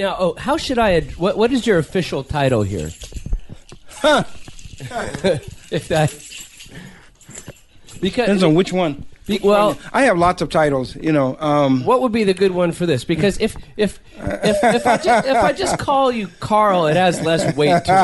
Now, oh, how should I? Ad- what What is your official title here? Huh. if that because Depends on which one. Be- well, I have lots of titles. You know, um, what would be the good one for this? Because if if if, if, I, just, if I just call you Carl, it has less weight to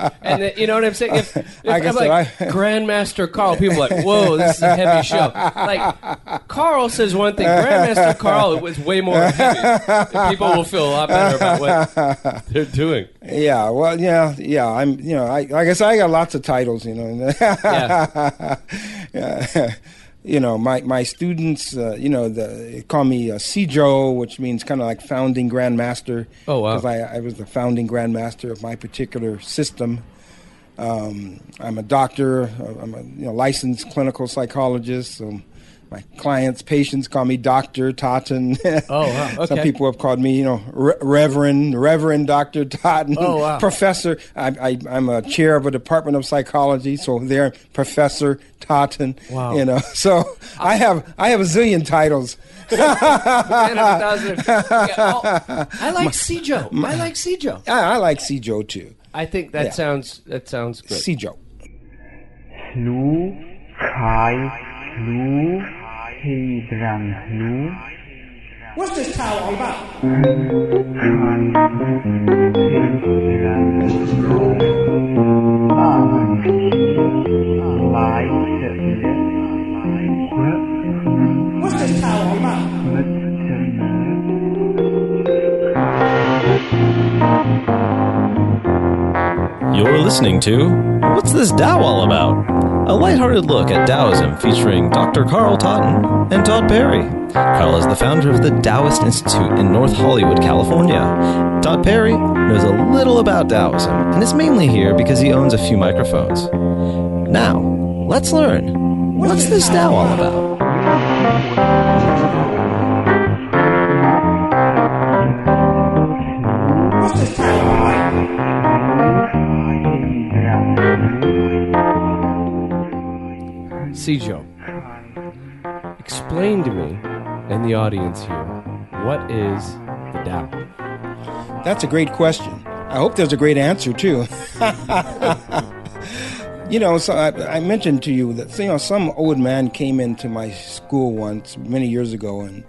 it. And the, you know what I'm saying? If, if I I'm like so. I- Grandmaster Carl, people are like, whoa, this is a heavy show. Like Carl says one thing, Grandmaster Carl was way more heavy. People will feel a lot better about what they're doing. yeah. Well, yeah, yeah. I'm. You know, I, I guess I got lots of titles. You know. Yeah. Yeah. You know, my my students, uh, you know, the, they call me uh, Joe, which means kind of like founding grandmaster. Oh, wow. Because I, I was the founding grandmaster of my particular system. Um, I'm a doctor. uh, I'm a you know, licensed clinical psychologist. So my clients, patients call me Doctor Totten. Oh, wow. okay. Some people have called me, you know, Re- Reverend, Reverend Doctor Totten. Oh, wow. Professor. I, am a chair of a department of psychology, so they're Professor Totten. Wow. You know, so I have I have a zillion titles. Oh, I like Sijo. I like Sijo. I, I like Sijo too. I think that yeah. sounds that sounds good. Sijo. Kai Blue What's this towel all about? What's this towel all about? You're listening to What's This Tao All About? A lighthearted look at Taoism featuring Dr. Carl Totten and Todd Perry. Carl is the founder of the Taoist Institute in North Hollywood, California. Todd Perry knows a little about Taoism and is mainly here because he owns a few microphones. Now, let's learn. What's this Tao all about? Sijo, explain to me and the audience here what is the Tao. That's a great question. I hope there's a great answer too. you know, so I, I mentioned to you that you know some old man came into my school once many years ago, and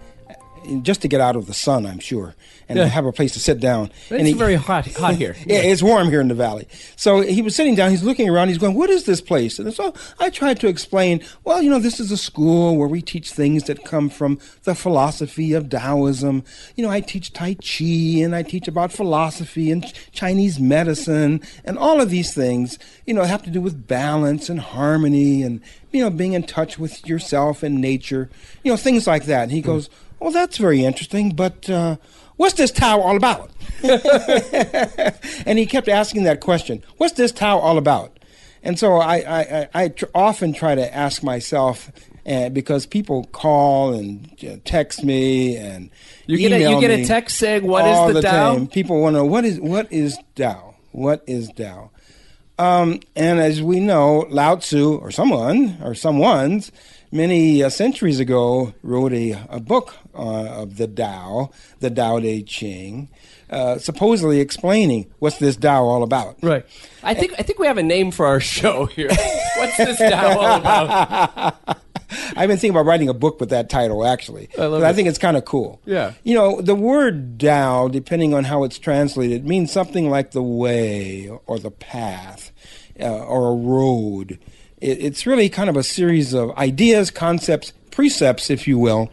just to get out of the sun, I'm sure, and Yeah. have a place to sit down. It's and he- very hot hot here. yeah, it's warm here in the valley. So he was sitting down, he's looking around, he's going, What is this place? And so I tried to explain, Well, you know, this is a school where we teach things that come from the philosophy of Taoism. You know, I teach Tai Chi and I teach about philosophy and Chinese medicine and all of these things, you know, have to do with balance and harmony and, you know, being in touch with yourself and nature, you know, things like that. And he hmm. goes, Well, that's very interesting, but uh, what's this Tao all about? and he kept asking that question what's this Tao all about and so i, I, I, I tr- often try to ask myself uh, because people call and uh, text me and You get a, you get a text saying what is all the, Tao? time. People want to know what is what is Tao? What is Tao? Um, and as we know, Lao Tzu or someone or someone's many uh, centuries ago wrote a, a book uh, of the Tao, the Tao Te Ching, uh, supposedly explaining what's this Tao all about. Right. I think I think we have a name for our show here. What's this Tao all about? I've been thinking about writing a book with that title, actually. I I think it's kind of cool. Yeah. You know, the word Tao, depending on how it's translated, means something like the way or the path uh, or a road. It, it's really kind of a series of ideas, concepts, precepts, if you will,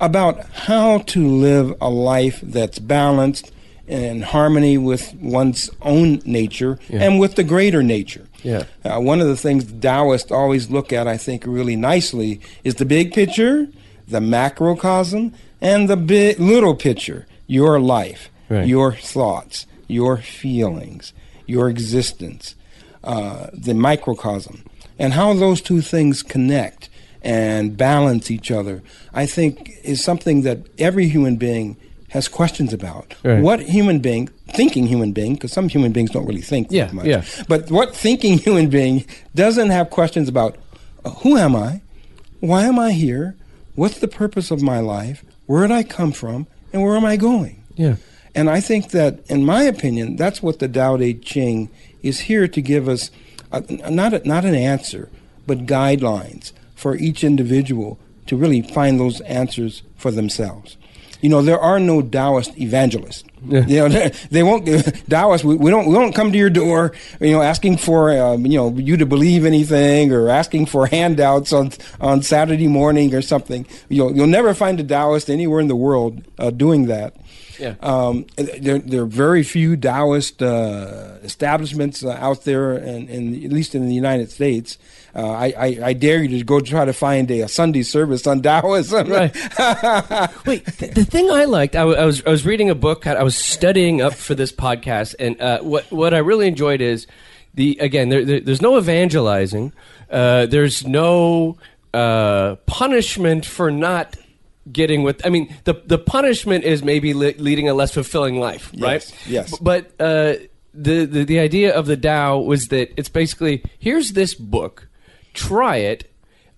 about how to live a life that's balanced and in harmony with one's own nature and with the greater nature. Yeah. Uh, one of the things Taoists always look at, I think, really nicely is the big picture, the macrocosm, and the big, little picture, your life, Right. your thoughts, your feelings, your existence, uh, the microcosm, and how those two things connect and balance each other, I think is something that every human being has questions about. Right. What human being, thinking human being, because some human beings don't really think Yeah, that much, yeah. but what thinking human being doesn't have questions about uh, who am I? Why am I here? What's the purpose of my life? Where did I come from? And where am I going? Yeah. And I think that, in my opinion, that's what the Tao Te Ching is here to give us, uh, not, a, not an answer, but guidelines for each individual to really find those answers for themselves. You know, there are no Taoist evangelists. Yeah. You know, they, they won't. Taoists, we, we don't. We don't come to your door. You know, asking for um, you know you to believe anything or asking for handouts on on Saturday morning or something. You'll you'll never find a Taoist anywhere in the world uh, doing that. Yeah. Um, there, there are very few Taoist uh, establishments uh, out there, and, and at least in the United States. Uh, I, I, I dare you to go try to find a, a Sunday service on Taoism. Right. Wait, th- the thing I liked, I, w- I was I was reading a book. I was studying up for this podcast, and uh, what what I really enjoyed is the again. There, there, there's no evangelizing. Uh, there's no uh, punishment for not getting with. I mean, the the punishment is maybe le- leading a less fulfilling life, right? Yes, yes. But uh, the, the the idea of the Tao was that it's basically here's this book, try it.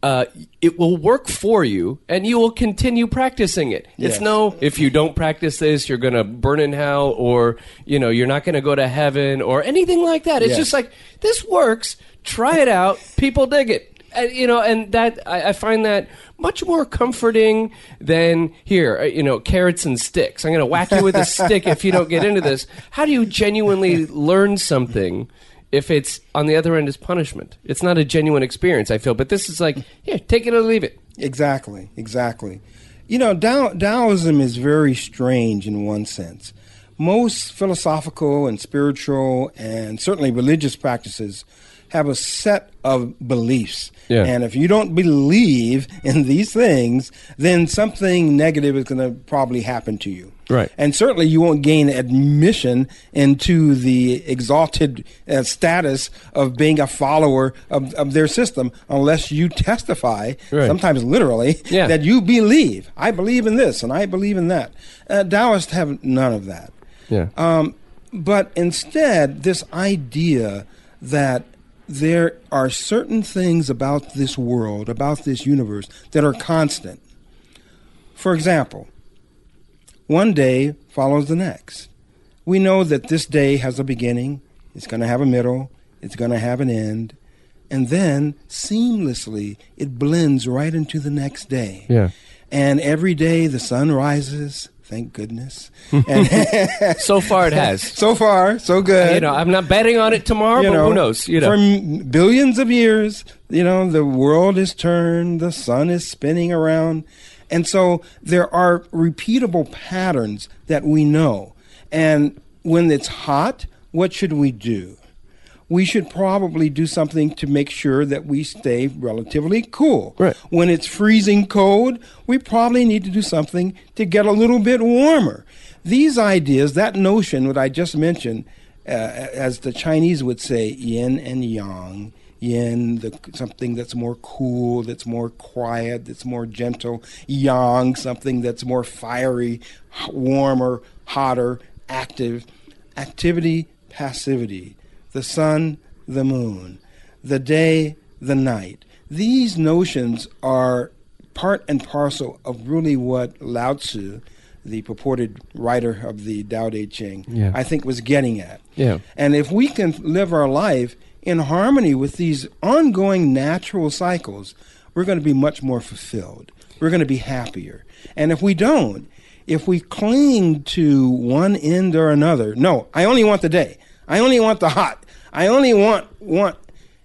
Uh, it will work for you, and you will continue practicing it. It's no, if you don't practice this, you're going to burn in hell, or you know, you're not going to go to heaven, or anything like that. It's Yes. just like this works. Try it out. People dig it. And, you know, and that I, I find that much more comforting than here. uh, You know, carrots and sticks. I'm going to whack you with a stick if you don't get into this. How do you genuinely learn something? If it's on the other end is punishment, it's not a genuine experience. I feel, but this is like, yeah, take it or leave it. Exactly, exactly. You know, Tao, Taoism is very strange in one sense. Most philosophical and spiritual and certainly religious practices have a set of beliefs. Yeah. And if you don't believe in these things, then something negative is going to probably happen to you. Right. And certainly you won't gain admission into the exalted uh, status of being a follower of, of their system unless you testify, Right. sometimes literally, Yeah. that you believe. I believe in this and I believe in that. Uh, Taoists have none of that. Yeah. Um, but instead, this idea that there are certain things about this world, about this universe, that are constant. For example, one day follows the next. We know that this day has a beginning, it's going to have a middle, it's going to have an end, and then seamlessly it blends right into the next day. Yeah. And every day the sun rises, thank goodness. and so far, it has. so far, so good. You know, I'm not betting on it tomorrow, You but know, who knows? You know, For m- billions of years, you know, the world is turned, the sun is spinning around. And so there are repeatable patterns that we know. And when it's hot, what should we do? We should probably do something to make sure that we stay relatively cool. Right. When it's freezing cold, we probably need to do something to get a little bit warmer. These ideas, that notion, what I just mentioned, uh, as the Chinese would say, yin and yang. Yin, the, something that's more cool, that's more quiet, that's more gentle. Yang, something that's more fiery, warmer, hotter, active. Activity, passivity. The sun, the moon. The day, the night. These notions are part and parcel of really what Lao Tzu, the purported writer of the Tao Te Ching, Yeah. I think was getting at. Yeah. And if we can live our life in harmony with these ongoing natural cycles, we're going to be much more fulfilled. We're going to be happier. And if we don't, if we cling to one end or another, no, I only want the day. I only want the hot. I only want want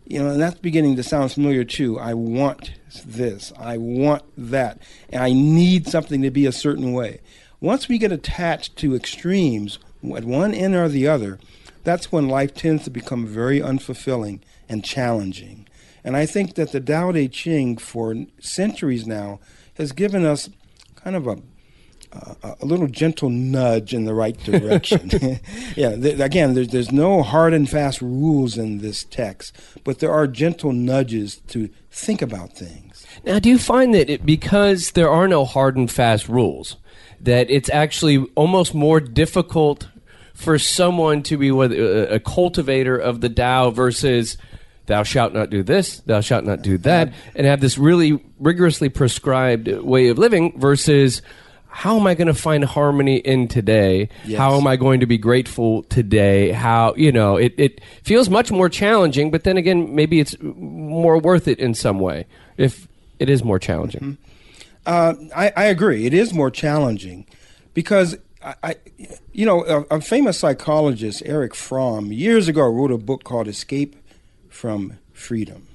you know, and that's beginning to sound familiar too. I want this. I want that. And I need something to be a certain way. Once we get attached to extremes at one end or the other, that's when life tends to become very unfulfilling and challenging. And I think that the Tao Te Ching for centuries now has given us kind of a a, a little gentle nudge in the right direction. yeah, th- again, there's, there's no hard and fast rules in this text, but there are gentle nudges to think about things. Now, do you find that it, because there are no hard and fast rules, that it's actually almost more difficult for someone to be a, uh, a cultivator of the Tao versus thou shalt not do this, thou shalt not do that, and have this really rigorously prescribed way of living versus how am I going to find harmony in today? Yes. How am I going to be grateful today? How, you know, it, it feels much more challenging, but then again, maybe it's more worth it in some way if it is more challenging. Uh, I, I agree. It is more challenging because I, I you know, a, a famous psychologist, Erich Fromm, years ago wrote a book called "Escape from Freedom."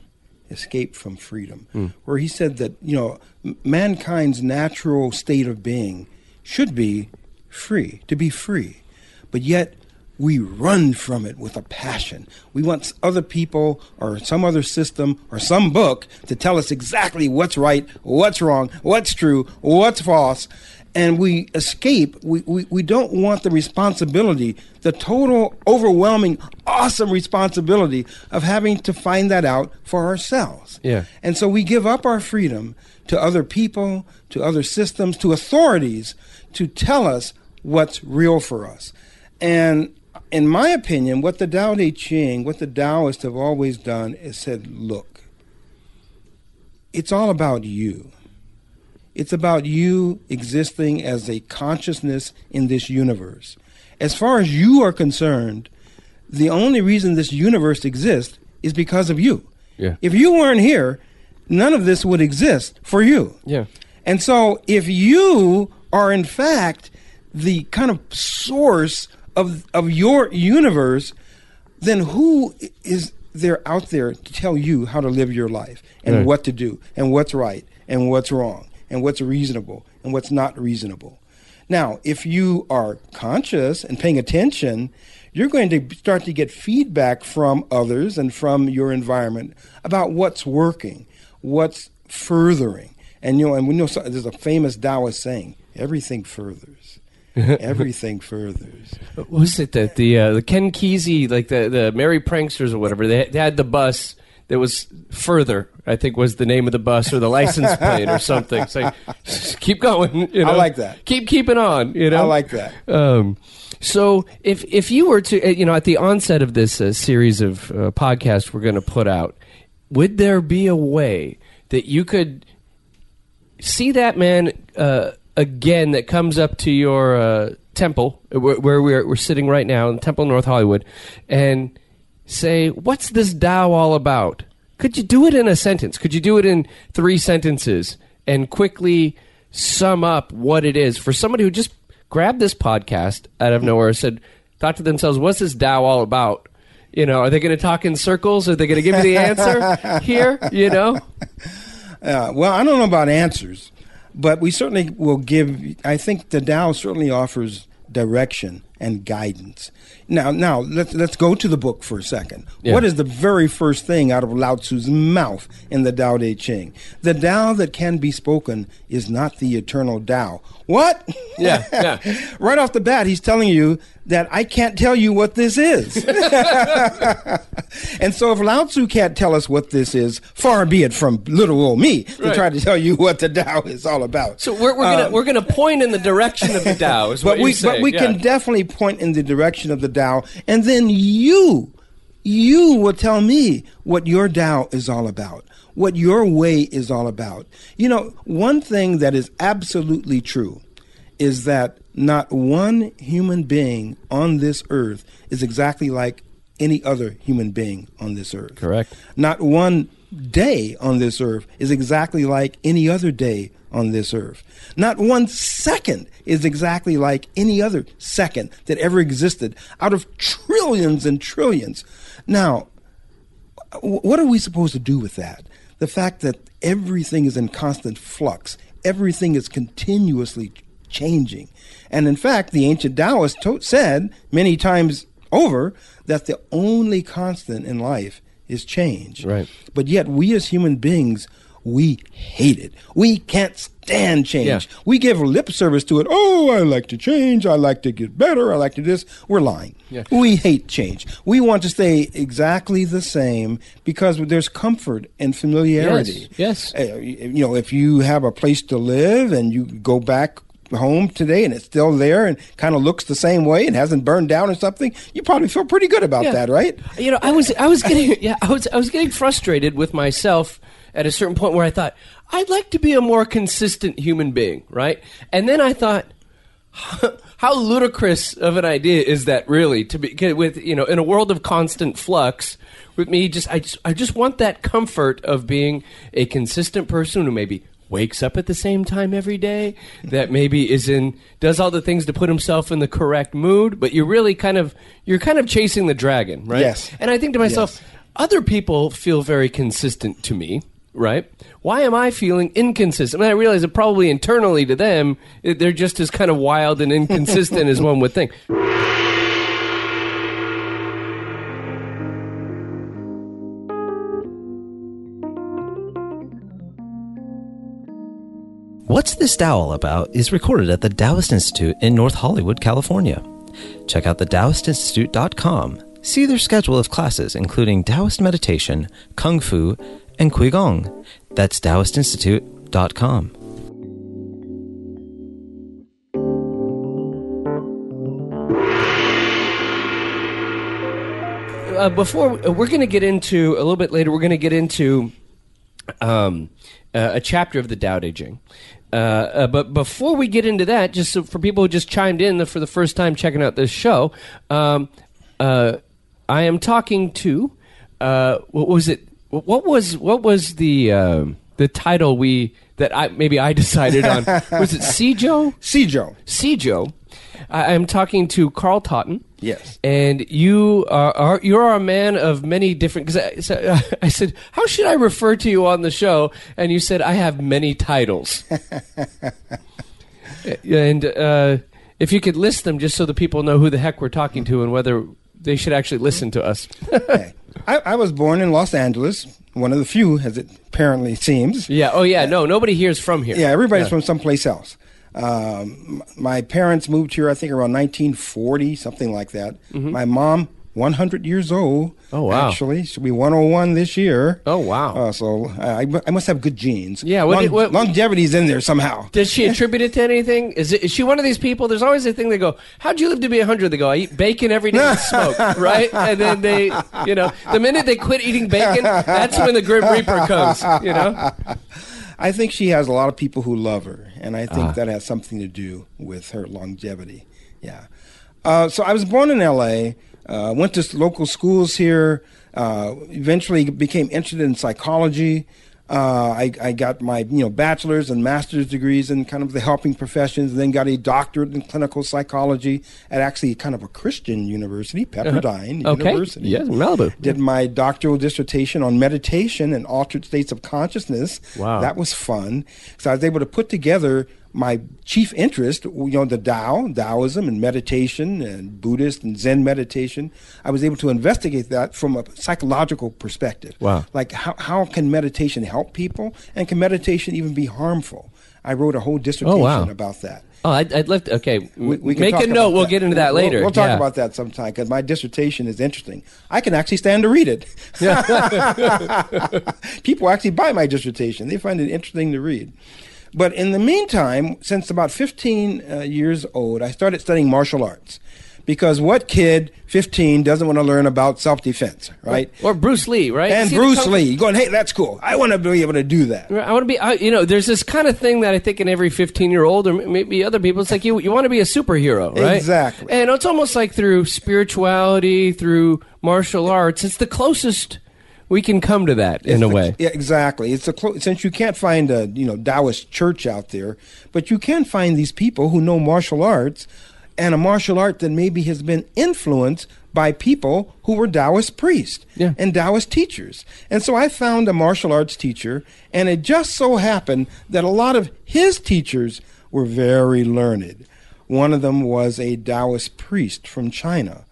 Escape from Freedom, hmm. where he said that you know m- mankind's natural state of being should be free, to be free, but yet we run from it with a passion. We want other people or some other system or some book to tell us exactly what's right, what's wrong, what's true, what's false. And we escape. We, we, we don't want the responsibility, the total, overwhelming, awesome responsibility of having to find that out for ourselves. Yeah. And so we give up our freedom to other people, to other systems, to authorities to tell us what's real for us. And in my opinion, what the Tao Te Ching, what the Taoists have always done is said, look, it's all about you. It's about you existing as a consciousness in this universe. As far as you are concerned, the only reason this universe exists is because of you. Yeah. If you weren't here, none of this would exist for you. Yeah. And so, if you are in fact the kind of source of of your universe, then who is there out there to tell you how to live your life and Right. what to do and what's right and what's wrong and what's reasonable and what's not reasonable? Now, if you are conscious and paying attention, you're going to start to get feedback from others and from your environment about what's working, what's furthering. And you know, and we know there's a famous Taoist saying, "Everything furthers, everything furthers." What was it that the uh, the Ken Kesey, like the the Merry Pranksters or whatever, they, they had the bus that was further. I think was the name of the bus or the license plate or something. Like keep going. You know? I like that. Keep keeping on. You know, I like that. Um, so if if you were to, uh, you know, at the onset of this uh, series of uh, podcasts we're going to put out, would there be a way that you could see that man uh, again that comes up to your uh, temple where, where we're, we're sitting right now in Temple North Hollywood and say, What's this Tao all about? Could you do it in a sentence? Could you do it in three sentences and quickly sum up what it is for somebody who just grabbed this podcast out of nowhere and said, thought to themselves, What's this Tao all about? You know, are they going to talk in circles? Are they going to give me the answer here? You know? Uh, well, I don't know about answers, but we certainly will give. I think the Tao certainly offers direction and guidance. Now, now let's let's go to the book for a second. Yeah. What is the very first thing out of Lao Tzu's mouth in the Tao Te Ching? The Tao that can be spoken is not the eternal Tao. What? Yeah, yeah. right off the bat, he's telling you that I can't tell you what this is. and so, if Lao Tzu can't tell us what this is, far be it from little old me to Right. try to tell you what the Tao is all about. So we're, we're gonna uh, we're gonna point in the direction of the Tao. Is what but we but we yeah. can definitely point in the direction of the Tao, and then you you will tell me what your Tao is all about, what your way is all about. You know, one thing that is absolutely true is that not one human being on this earth is exactly like any other human being on this earth. Correct. Not one day on this earth is exactly like any other day on this earth. Not one second is exactly like any other second that ever existed out of trillions and trillions. Now, what are we supposed to do with that? The fact that everything is in constant flux, everything is continuously changing. And in fact, the ancient Taoists to- said many times over that the only constant in life is change. Right. But yet, we as human beings, we hate it. We can't stand change. Yeah. We give lip service to it. Oh, I like to change. I like to get better. I like to this. We're lying. Yeah. We hate change. We want to stay exactly the same because there's comfort and familiarity. Yes, yes. Uh, you know, if you have a place to live and you go back home today and it's still there and kind of looks the same way and hasn't burned down or something, you probably feel pretty good about Yeah. that, right? You know, I was I was getting yeah, I was I was getting frustrated with myself at a certain point where I thought I'd like to be a more consistent human being, right? And then I thought, how ludicrous of an idea is that really to be with you know in a world of constant flux with me just I just I just want that comfort of being a consistent person who maybe wakes up at the same time every day that maybe is in does all the things to put himself in the correct mood but you're really kind of you're kind of chasing the dragon right Yes. and I think to myself Yes. other people feel very consistent to me right why am i feeling inconsistent mean, I realize that probably internally to them they're just as kind of wild and inconsistent as one would think What's This Tao All About is recorded at the Taoist Institute in North Hollywood, California. Check out the TaoistInstitute.com. See their schedule of classes, including Taoist meditation, Kung Fu, and Qigong. That's TaoistInstitute.com. uh, before uh, we're going to get into a little bit later we're going to get into um, uh, a chapter of the Tao Te Ching. Uh, uh, but before we get into that, just so for people who just chimed in for the first time checking out this show, um, uh, I am talking to uh, what was it? What was what was the um the title we that I maybe I decided on? was it Sijo? Sijo. Sijo. I am talking to Carl Totten. Yes. And you are, are you are a man of many different. Because I, so, I said, how should I refer to you on the show? And you said, I have many titles. and uh, if you could list them, just so the people know who the heck we're talking to and whether they should actually listen to us. Okay. I, I was born in Los Angeles, one of the few, as it apparently seems. yeah. Oh, yeah. No, nobody here's from here. Yeah, everybody's from someplace else. Um, my parents moved here, I think, around 1940, something like that. My mom, 100 years old. Mm-hmm. Oh, wow. Actually, she'll be 101 this year. Oh, wow. Uh, so I, I must have good genes. Yeah, what Long- what- longevity's in there somehow. Does she attribute it to anything? Is, it, is she one of these people? There's always a thing they go, "How'd you live to be 100?" They go, "I eat bacon every day and smoke." Right? And then they, you know, the minute they quit eating bacon, that's when the Grim Reaper comes. You know? I think she has a lot of people who love her, and I Ah. think that has something to do with her longevity. Yeah. Uh, so I was born in L.A. Uh, went to local schools here. Uh, eventually became interested in psychology. Uh, I, I got my you know bachelor's and master's degrees in kind of the helping professions. and Then got a doctorate in clinical psychology at actually kind of a Christian university, Pepperdine Uh-huh. Okay. University. Yes, Malibu. Did my doctoral dissertation on meditation and altered states of consciousness. Wow. That was fun. So I was able to put together my chief interest, you know, the Tao, Taoism and meditation and Buddhist and Zen meditation. I was able to investigate that from a psychological perspective. Wow. Like how, how can meditation help people? And can meditation even be harmful? I wrote a whole oh, dissertation Oh, wow. about that. Oh, I'd, I'd love to. Okay, We, we can make a note. We'll that. get into that We'll- later. We'll, talk Yeah. about that sometime because my dissertation is interesting. I can actually stand to read it. People actually buy my dissertation. They find it interesting to read. But in the meantime, since about 15 uh, years old, I started studying martial arts. Because what kid, 15, doesn't want to learn about self defense, right? Or Bruce Lee, right? And See Bruce Lee going, hey, that's cool. I want to be able to do that. I want to be, I, you know, there's this kind of thing that I think in every 15 year old or maybe other people, it's like you, you want to be a superhero, right? Exactly. And it's almost like through spirituality, through martial arts, it's the closest we can come to that in It's a the- way. Yeah, exactly. It's a clo- since you can't find a you know Taoist church out there, but you can find these people who know martial arts, and a martial art that maybe has been influenced by people who were Taoist priests Yeah. and Taoist teachers. And so I found a martial arts teacher, and it just so happened that a lot of his teachers were very learned. One of them was a Taoist priest from China.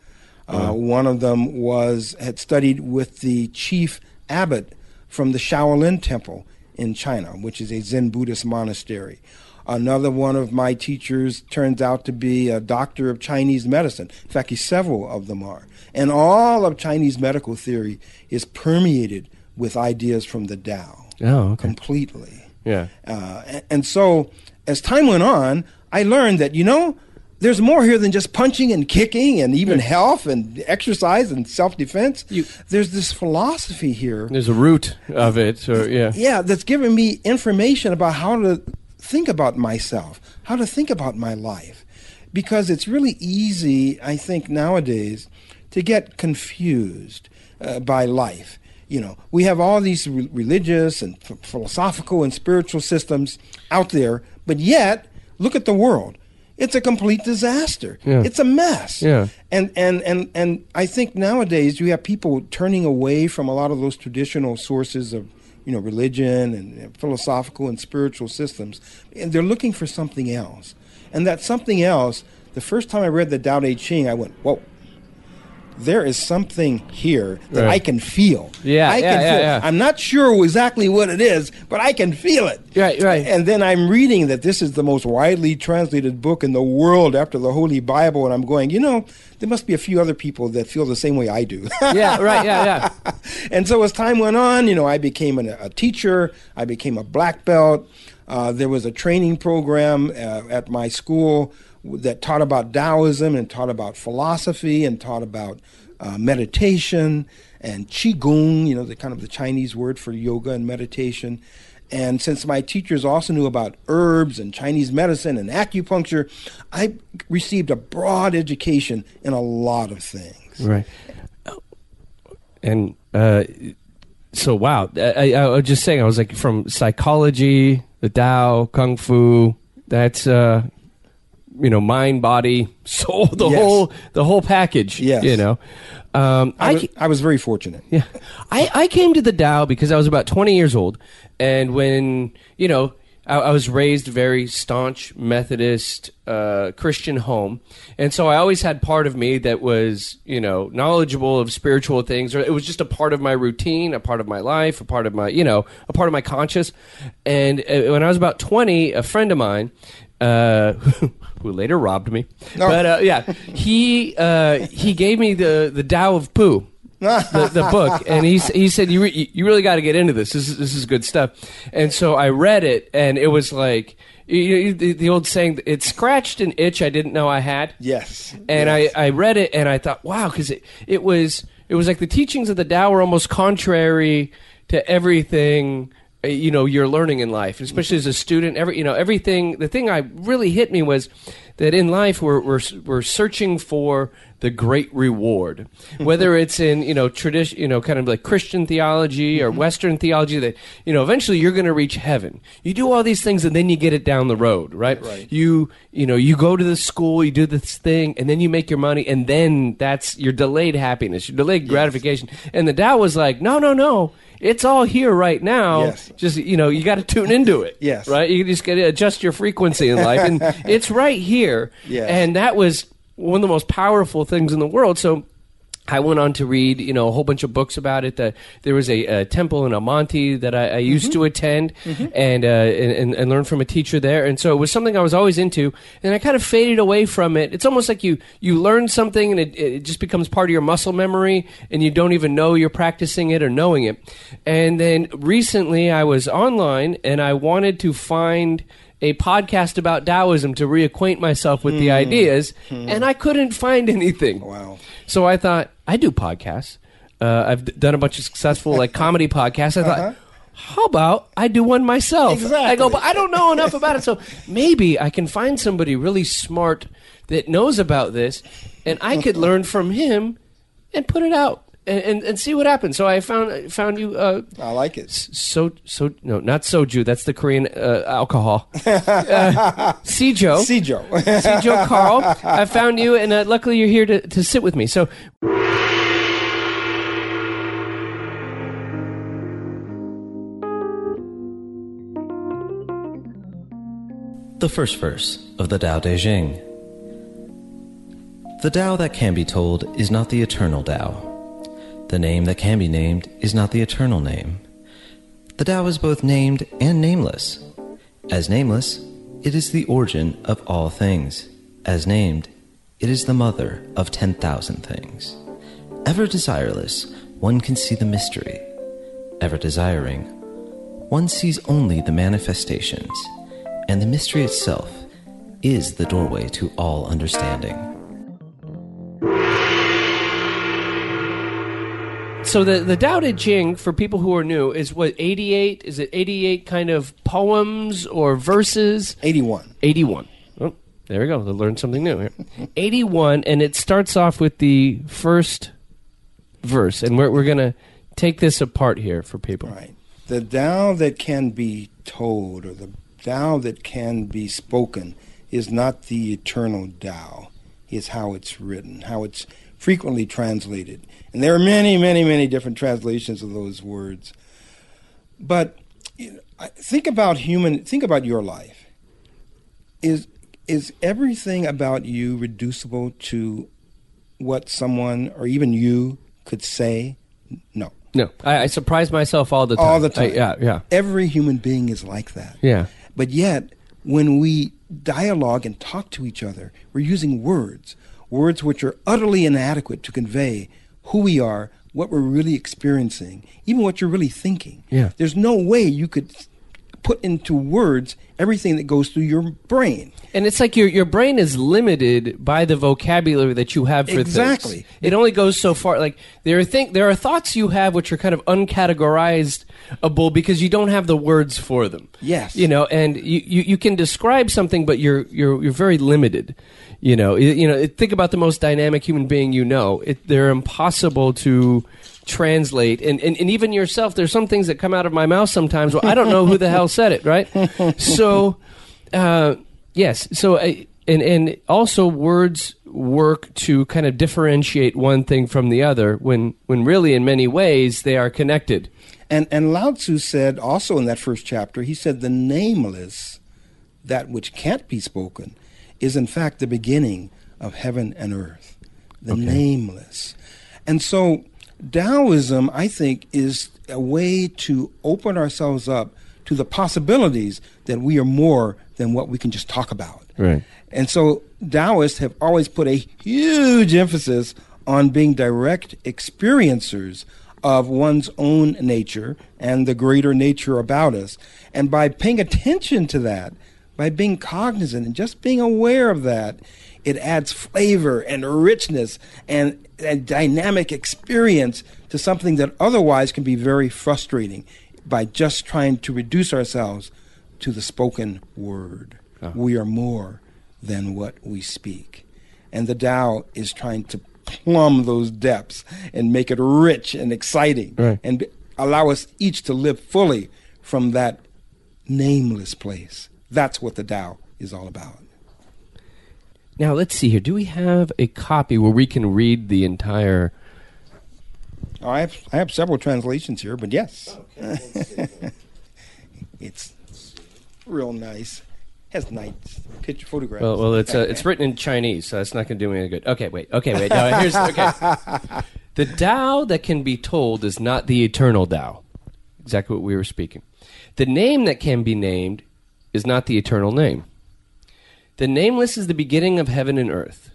Uh, one of them was had studied with the chief abbot from the Shaolin Temple in China, which is a Zen Buddhist monastery. Another one of my teachers turns out to be a doctor of Chinese medicine. In fact, he, several of them are. And all of Chinese medical theory is permeated with ideas from the Tao Oh, okay. completely. Yeah. Uh, and, and so, as time went on, I learned that, you know, there's more here than just punching and kicking and even health and exercise and self defense. There's this philosophy here. There's a root of it. Or, yeah. Yeah, that's giving me information about how to think about myself, how to think about my life. Because it's really easy, I think, nowadays to get confused uh, by life. You know, we have all these re- religious and ph- philosophical and spiritual systems out there, but yet, look at the world. It's a complete disaster. Yeah. It's a mess. Yeah. And, and, and, and I think nowadays you have people turning away from a lot of those traditional sources of you know, religion and, and philosophical and spiritual systems, and they're looking for something else. And that something else, the first time I read the Tao Te Ching, I went, whoa, there is something here that Right. I can feel. Yeah, I yeah, can yeah, feel. yeah. I'm not sure exactly what it is, but I can feel it. Right, right. And then I'm reading that this is the most widely translated book in the world after the Holy Bible, and I'm going, you know, there must be a few other people that feel the same way I do. Yeah, right, yeah, yeah. and so as time went on, you know, I became an, a teacher. I became a black belt. Uh, there was a training program uh, at my school that taught about Taoism and taught about philosophy and taught about uh, meditation and qigong. You know, the kind of the Chinese word for yoga and meditation. And since my teachers also knew about herbs and Chinese medicine and acupuncture, I received a broad education in a lot of things. Right. And uh, so, wow. I, I, was just saying, I was like, from psychology, the Tao, Kung Fu, that's, uh, you know, mind, body, soul, the Yes. whole, the whole package. Yes. You know, um, I, I, was, ca- I was very fortunate. yeah. I, I came to the Tao because I was about 20 years old. And when, you know, I, I was raised very staunch Methodist uh, Christian home. And so I always had part of me that was, you know, knowledgeable of spiritual things, or it was just a part of my routine, a part of my life, a part of my, you know, a part of my conscious. And uh, when I was about 20, a friend of mine, uh, who later robbed me, No. but uh, yeah, he uh, he gave me the the Tao of Pooh the, the book, and he he said you re- you really got to get into this. This is this is good stuff. And so I read it, and it was like you, the, the old saying, "It scratched an itch I didn't know I had." Yes. And Yes. I, I read it, and I thought, wow, because it it was it was like the teachings of the Tao were almost contrary to everything Uh, you know you're learning in life, especially as a student. Every you know everything. The thing I really hit me was that in life we're we're we're searching for the great reward, whether it's in you know tradition, you know, kind of like Christian theology or mm-hmm. Western theology. That you know eventually you're going to reach heaven. You do all these things, and then you get it down the road, right? Right. You you know you go to the school, you do this thing, and then you make your money, and then that's your delayed happiness, your delayed gratification. And the Tao was like, no, no, no. It's all here right now. Yes. Just you know, you got to tune into it. Yes. Right. You just got to adjust your frequency in life, and it's right here. Yes. And that was one of the most powerful things in the world. So. I went on to read, you know, a whole bunch of books about it. That there was a, a temple in Amante that I, I used to attend and, uh, and and and learn from a teacher there. And so it was something I was always into. And I kind of faded away from it. It's almost like you you learn something and it, it just becomes part of your muscle memory, and you don't even know you're practicing it or knowing it. And then recently, I was online and I wanted to find a podcast about Taoism to reacquaint myself with the hmm. ideas, hmm. and I couldn't find anything. Oh, wow. So I thought I do podcasts. Uh, I've d- done a bunch of successful like comedy podcasts. I thought, uh-huh. how about I do one myself? I go, but I don't know enough about it, so maybe I can find somebody really smart that knows about this, and I could learn from him and put it out and, and, and see what happens. So I found found you. Uh, I like it. so so no not soju that's the Korean uh, alcohol. uh, Sijo. Sijo. Sijo Carl. I found you, and uh, luckily you're here to, to sit with me. So The first verse of the Tao Te Ching. The Tao that can be told is not the eternal Tao. The name that can be named is not the eternal name. The Tao is both named and nameless. As nameless, it is the origin of all things. As named, it is the mother of 10,000 things. Ever desireless, one can see the mystery. Ever desiring, one sees only the manifestations, and the mystery itself is the doorway to all understanding. So the the Tao Te Ching for people who are new is what eighty eight is it eighty eight kind of poems or verses 81. eighty one. Oh, there we go. They learned something new here. eighty one, and it starts off with the first verse, and we're we're gonna take this apart here for people. Right. The Tao that can be told, or the Tao that can be spoken, is not the eternal Tao. It's how it's written, how it's frequently translated. And there are many, many, many different translations of those words. But you know, think about human. Think about your life. Is is everything about you reducible to what someone or even you could say? No. No, I, I surprise myself all the time. All the time. I- yeah, yeah, Every human being is like that. yeah. But yet, when we dialogue and talk to each other, we're using words, words which are utterly inadequate to convey who we are, what we're really experiencing, even what you're really thinking. Yeah. There's no way you could put into words everything that goes through your brain. And it's like your your brain is limited by the vocabulary that you have for Exactly. things. It only goes so far. Like there are think there are thoughts you have which are kind of uncategorizable because you don't have the words for them. Yes. You know, and you, you, you can describe something, but you're you're you're very limited. You know, you, you know. Think about the most dynamic human being you know. It, they're impossible to translate, and, and and even yourself. There's some things that come out of my mouth sometimes. Well, I don't know who the hell said it, right? So, uh, yes. So, I, and and also words work to kind of differentiate one thing from the other when when really in many ways they are connected. And and Lao Tzu said also in that first chapter, he said the nameless, that which can't be spoken, is in fact the beginning of heaven and earth. The nameless. And so Taoism, I think, is a way to open ourselves up to the possibilities that we are more than what we can just talk about. Right. And so Taoists have always put a huge emphasis on being direct experiencers of one's own nature and the greater nature about us. And by paying attention to that, by being cognizant and just being aware of that, it adds flavor and richness and, and dynamic experience to something that otherwise can be very frustrating by just trying to reduce ourselves to the spoken word. Ah. We are more than what we speak. And the Tao is trying to plumb those depths and make it rich and exciting Right. and allow us each to live fully from that nameless place. That's what the Tao is all about. Now let's see here. Do we have a copy where we can read the entire? I have I have several translations here, but yes, it's real nice. Has nice picture photographs. Well, well, it's uh, it's written in Chinese, so that's not going to do me any good. Okay, wait. Okay, wait. No, here's okay. The Tao that can be told is not the eternal Tao. Exactly what we were speaking. The name that can be named is not the eternal name. The nameless is the beginning of heaven and earth.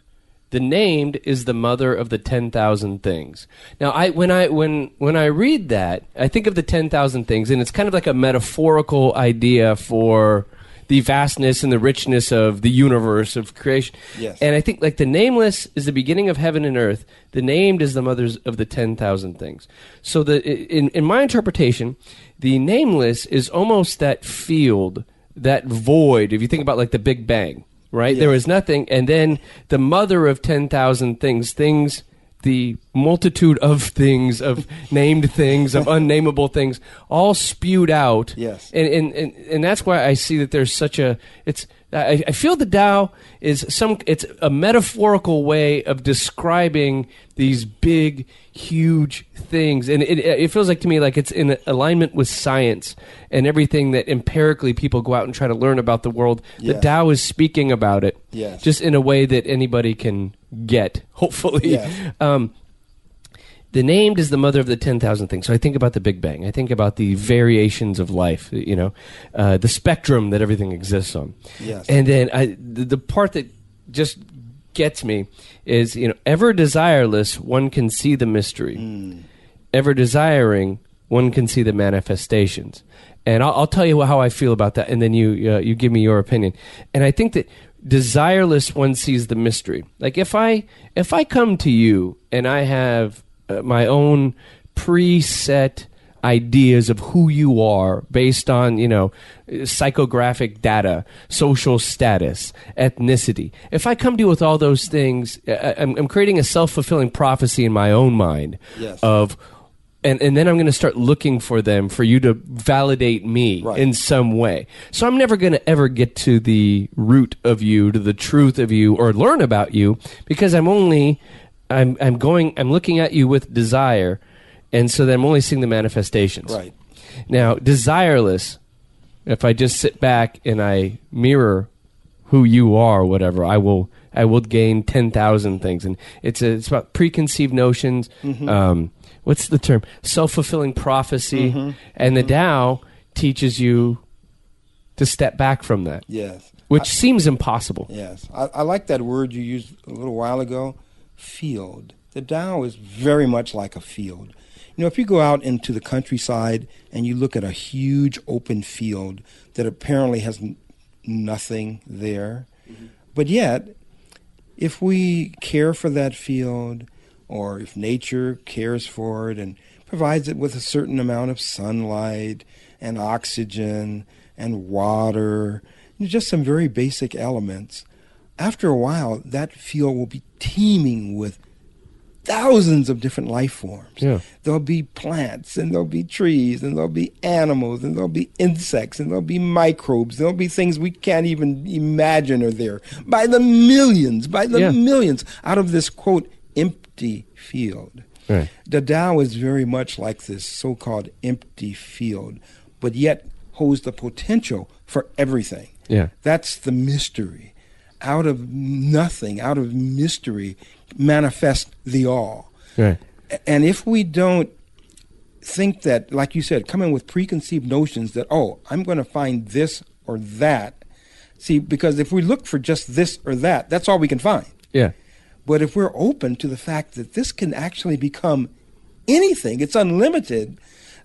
The named is the mother of the ten thousand things. Now, I when I when when I read that, I think of the ten thousand things, and it's kind of like a metaphorical idea for the vastness and the richness of the universe of creation. Yes. And I think like the nameless is the beginning of heaven and earth. The named is the mothers of the ten thousand things. So the in in my interpretation, the nameless is almost that field, that void. If you think about like the Big Bang, right? There was nothing, and then the mother of ten thousand things, things. The multitude of things, of named things, of unnameable things, all spewed out Yes. and, and, and, and that's why I see that there's such a it's I, I feel the Tao is some it's a metaphorical way of describing these big huge things and it, it feels like to me like it's in alignment with science and everything that empirically people go out and try to learn about the world the Yes. Tao is speaking about it Yes. just in a way that anybody can get hopefully Yes. um, the named is the mother of the 10,000 things. So I think about the Big Bang. I think about the variations of life, you know, uh, the spectrum that everything exists on. Yes. And then I, the, the part that just gets me is, you know, ever desireless, one can see the mystery. Ever desiring, one can see the manifestations. And I'll, I'll tell you how I feel about that, and then you uh, you give me your opinion. And I think that desireless one sees the mystery. Like if I if I come to you and I have uh, my own preset ideas of who you are based on you know psychographic data social status ethnicity if i come to you with all those things i'm, I'm creating a self-fulfilling prophecy in my own mind Yes. of and, and then i'm going to start looking for them for you to validate me Right. in some way so i'm never going to ever get to the root of you to the truth of you or learn about you because i'm only i'm, I'm going i'm looking at you with desire and so then i'm only seeing the manifestations Right. now, desireless, if I just sit back and I mirror who you are, whatever, I will I will gain ten thousand things, and it's a, it's about preconceived notions. Mm-hmm. Um, what's the term? Self fulfilling prophecy, mm-hmm. and the mm-hmm. Tao teaches you to step back from that, Yes. which seems impossible. Yes, I, I like that word you used a little while ago, field. The Tao is very much like a field. You know, if you go out into the countryside and you look at a huge open field that apparently has n- nothing there, mm-hmm. but yet, if we care for that field, or if nature cares for it and provides it with a certain amount of sunlight and oxygen and water, just some very basic elements, after a while, that field will be teeming with thousands of different life forms. Yeah. There'll be plants, and there'll be trees, and there'll be animals, and there'll be insects, and there'll be microbes. There'll be things we can't even imagine are there by the millions, by the Yeah. millions, out of this quote empty field. Right. The Tao is very much like this so-called empty field, but yet holds the potential for everything. Yeah. That's the mystery. Out of nothing, out of mystery, manifest the all. Right. And if we don't think that, like you said, come in with preconceived notions that, oh, I'm going to find this or that. See, because if we look for just this or that, that's all we can find. Yeah. But if we're open to the fact that this can actually become anything, it's unlimited,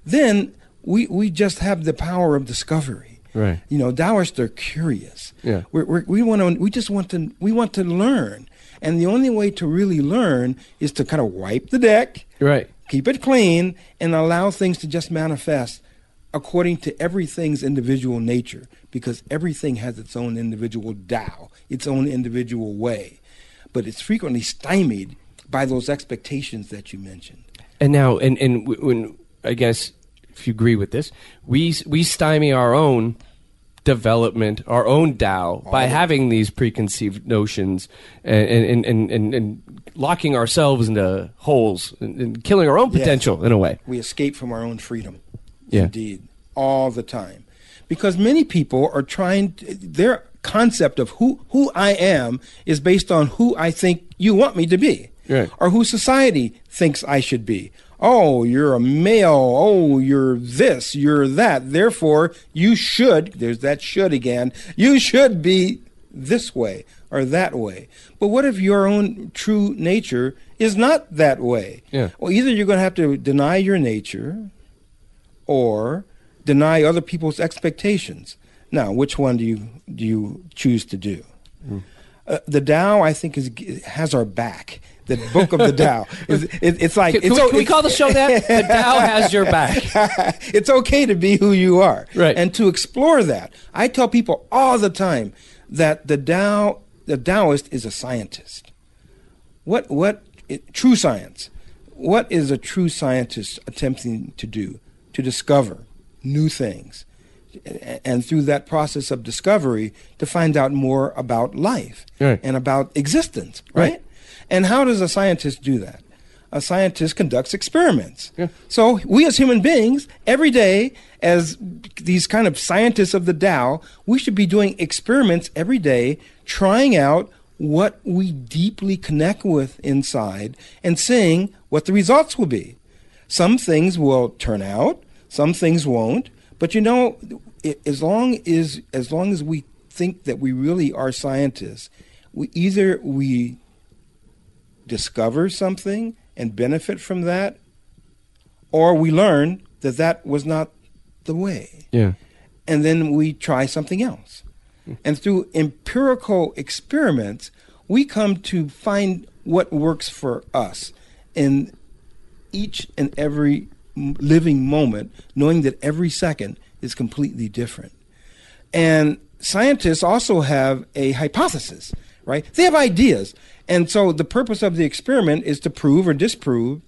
then we, we just have the power of discovery. Right. You know, Taoists are curious. Yeah. We're, we're, we want to. We just want to. We want to learn, and the only way to really learn is to kind of wipe the deck, Right. keep it clean, and allow things to just manifest according to everything's individual nature, because everything has its own individual Tao, its own individual way, but it's frequently stymied by those expectations that you mentioned. And now, and and when I guess if you agree with this, we we stymie our own development, our own Tao by having these preconceived notions and and, and, and, locking ourselves into holes and, killing our own potential in a way. We escape from our own freedom. Yeah. Indeed. All the time. Because many people are trying, their concept of who, who I am is based on who I think you want me to be. Right. Or who society thinks I should be. Oh, you're a male. Oh, you're this, you're that. Therefore, you should, there's that should again, you should be this way or that way. But what if your own true nature is not that way? Yeah. Well, either you're going to have to deny your nature or deny other people's expectations. Now, which one do you do you choose to do? Hmm. Uh, the Tao, I think, is has our back. The book of the Tao. Is, it, it's like Can, can we, can we call the show that? The Tao has your back. it's okay to be who you are, Right. And to explore that. I tell people all the time that the Tao, the Taoist, is a scientist. What what it, true science? What is a true scientist attempting to do? To discover new things, and through that process of discovery, to find out more about life Right. and about existence, right? Right. And how does a scientist do that? A scientist conducts experiments. Yeah. So we as human beings, every day, as these kind of scientists of the Tao, we should be doing experiments every day, trying out what we deeply connect with inside and seeing what the results will be. Some things will turn out, some things won't. But you know, as long as as long as we think that we really are scientists, we either we discover something and benefit from that, or we learn that that was not the way, Yeah. and then we try something else. And through empirical experiments, we come to find what works for us in each and every living moment, knowing that every second is completely different. And scientists also have a hypothesis, right? They have ideas. And so the purpose of the experiment is to prove or disprove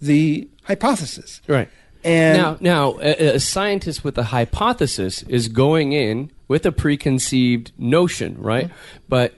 the hypothesis. Right. And now, now a, a scientist with a hypothesis is going in with a preconceived notion, right? Mm-hmm. But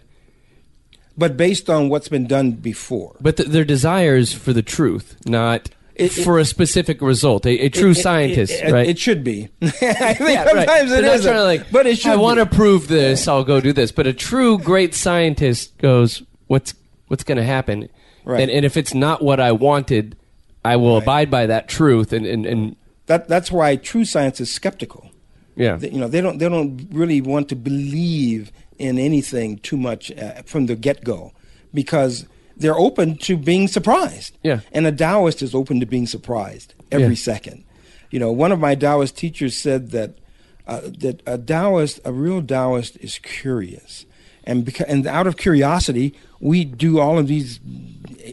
but based on what's been done before. but th- their desire is for the truth, not It- for a specific result. A, a true scientist, right? It should be. I think Yeah, sometimes They're it not isn't. trying to, like, but it should I want to prove this. I'll go do this. But a true great scientist goes, "What's what's going to happen?" Right. And, and if it's not what I wanted, I will abide by that truth. And and, and That, that's why true science is skeptical. yeah, They- you know, they don't they don't really want to believe in anything too much uh, from the get go, because they're open to being surprised. Yeah. And a Taoist is open to being surprised every Yeah. second. You know, one of my Taoist teachers said that uh, that a Taoist, a real Taoist, is curious, and because and out of curiosity, we do all of these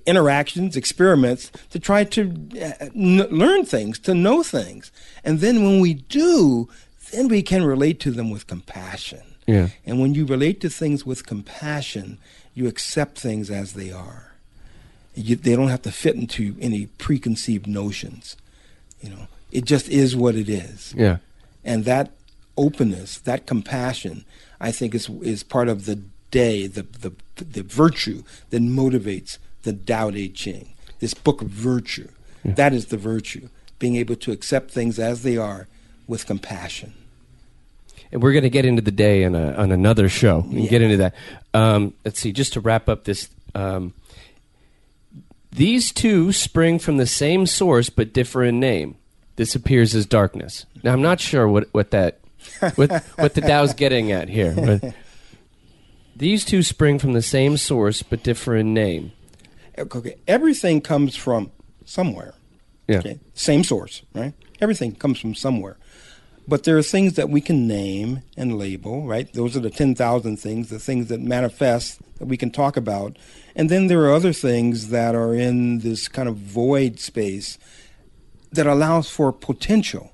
interactions, experiments to try to uh, n- learn things, to know things, and then when we do, then we can relate to them with compassion. Yeah. And when you relate to things with compassion, you accept things as they are. You, they don't have to fit into any preconceived notions. You know, it just is what it is. yeah, And that openness, that compassion, I think is is part of the Te, the the the virtue that motivates the Tao Te Ching, this book of virtue. That is the virtue, being able to accept things as they are with compassion. And we're going to get into the Te on a, on another show. We can get into that. Um, let's see. Just to wrap up this. Um, these two spring from the same source but differ in name. This appears as darkness. Now I'm not sure what, what that what what the Tao's getting at here. But these two spring from the same source but differ in name. Okay, everything comes from somewhere. Yeah. Okay, same source, right? Everything comes from somewhere. But there are things that we can name and label, right? Those are the 10,000 things, the things that manifest that we can talk about. And then there are other things that are in this kind of void space that allows for potential.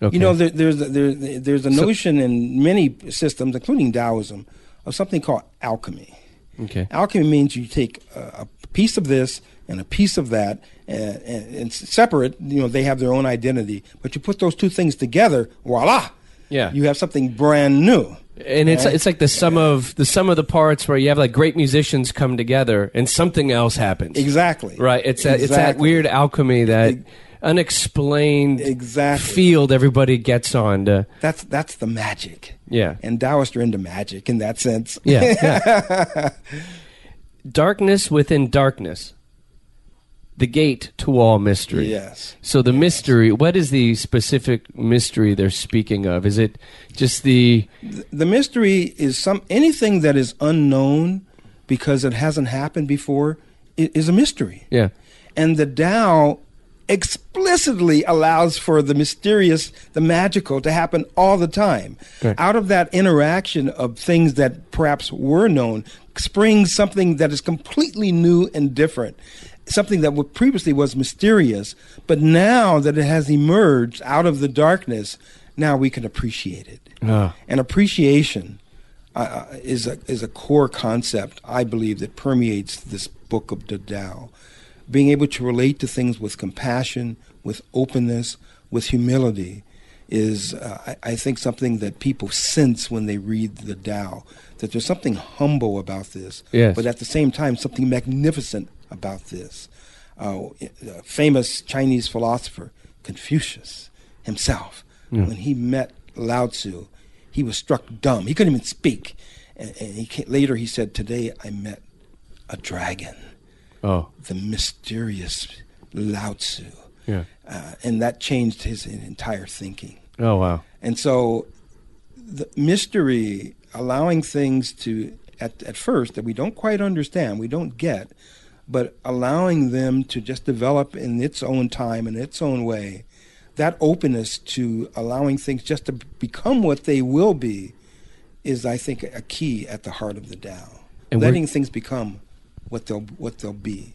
Okay. You know, there, there's, a, there, there's a So- notion in many systems, including Taoism, of something called alchemy. Okay. Alchemy means you take a, a piece of this and a piece of that, and, and, and separate. You know, they have their own identity, but you put those two things together, voila! Yeah. you have something brand new. And it's Right? it's like the sum of the sum of the parts where you have like great musicians come together and something else happens. Exactly. Right. It's that it's that weird alchemy that Ex- unexplained Exactly. field everybody gets on to That's that's the magic. Yeah. and Taoists are into magic in that sense. Yeah. yeah. darkness within darkness. The gate to all mystery. Yes. So the mystery, what is the specific mystery they're speaking of? Is it just the the mystery is some anything that is unknown because it hasn't happened before is a mystery. yeah. And the Tao explicitly allows for the mysterious, the magical to happen all the time. Right. Out of that interaction of things that perhaps were known springs something that is completely new and different. Something that previously was mysterious, but now that it has emerged out of the darkness, now we can appreciate it. Ah. And appreciation uh, is a is a core concept I believe that permeates this book of the Tao. Being able to relate to things with compassion, with openness, with humility, is uh, I, I think something that people sense when they read the Tao. That there's something humble about this, Yes. but at the same time something magnificent about this. Uh, a famous Chinese philosopher Confucius himself, when he met Lao Tzu, he was struck dumb. He couldn't even speak. And, and he came, later he said, "Today I met a dragon, Oh. the mysterious Lao Tzu," Yeah. uh, and that changed his entire thinking. Oh wow. And so, the mystery, allowing things to at at first that we don't quite understand, we don't get, but allowing them to just develop in its own time in its own way, that openness to allowing things just to become what they will be is, I think, a key at the heart of the Tao. And letting things become what they'll what they'll be.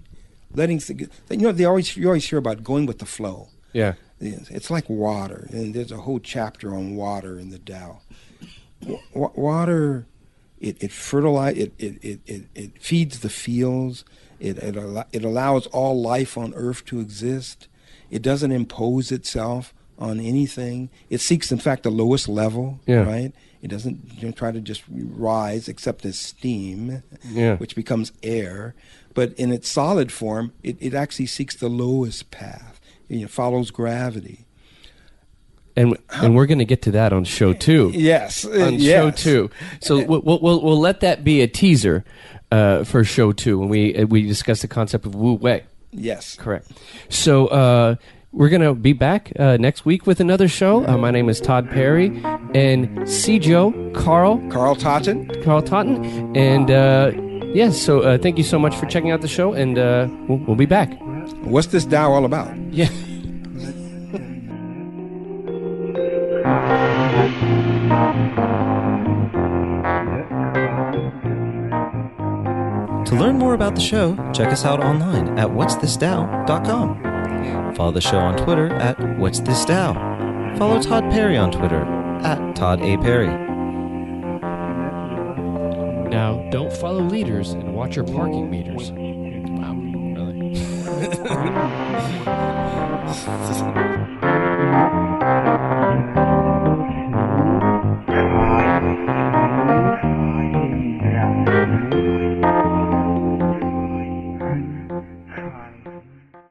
Letting th- you know they always you always hear about going with the flow. Yeah. It's like water, and there's a whole chapter on water in the Tao. Wa- water, it it fertilize, it it, it, it it feeds the fields. It it, al- it allows all life on Earth to exist. It doesn't impose itself on anything. It seeks, in fact, the lowest level. Yeah. Right. It doesn't you know, try to just rise, except as steam, Yeah. which becomes air. But in its solid form, it, it actually seeks the lowest path. You know, follows gravity. And and we're going to get to that on show two. Yes, on yes. show two. So we'll we'll we'll let that be a teaser uh, for show two when we uh, we discuss the concept of Wu Wei. Yes. Correct. So uh, we're gonna be back uh, next week with another show. Uh, my name is Todd Perry and Sijo Carl Carl Totten. Carl Totten, and uh, yes. so uh, thank you so much for checking out the show, and uh, we'll, we'll be back. What's this Tao all about? Yeah. To learn more about the show, check us out online at what'sthistao.com. Follow the show on Twitter at whatsthistao. Follow Todd Perry on Twitter at Todd A. Perry. Now, don't follow leaders and watch your parking meters. Wow, really?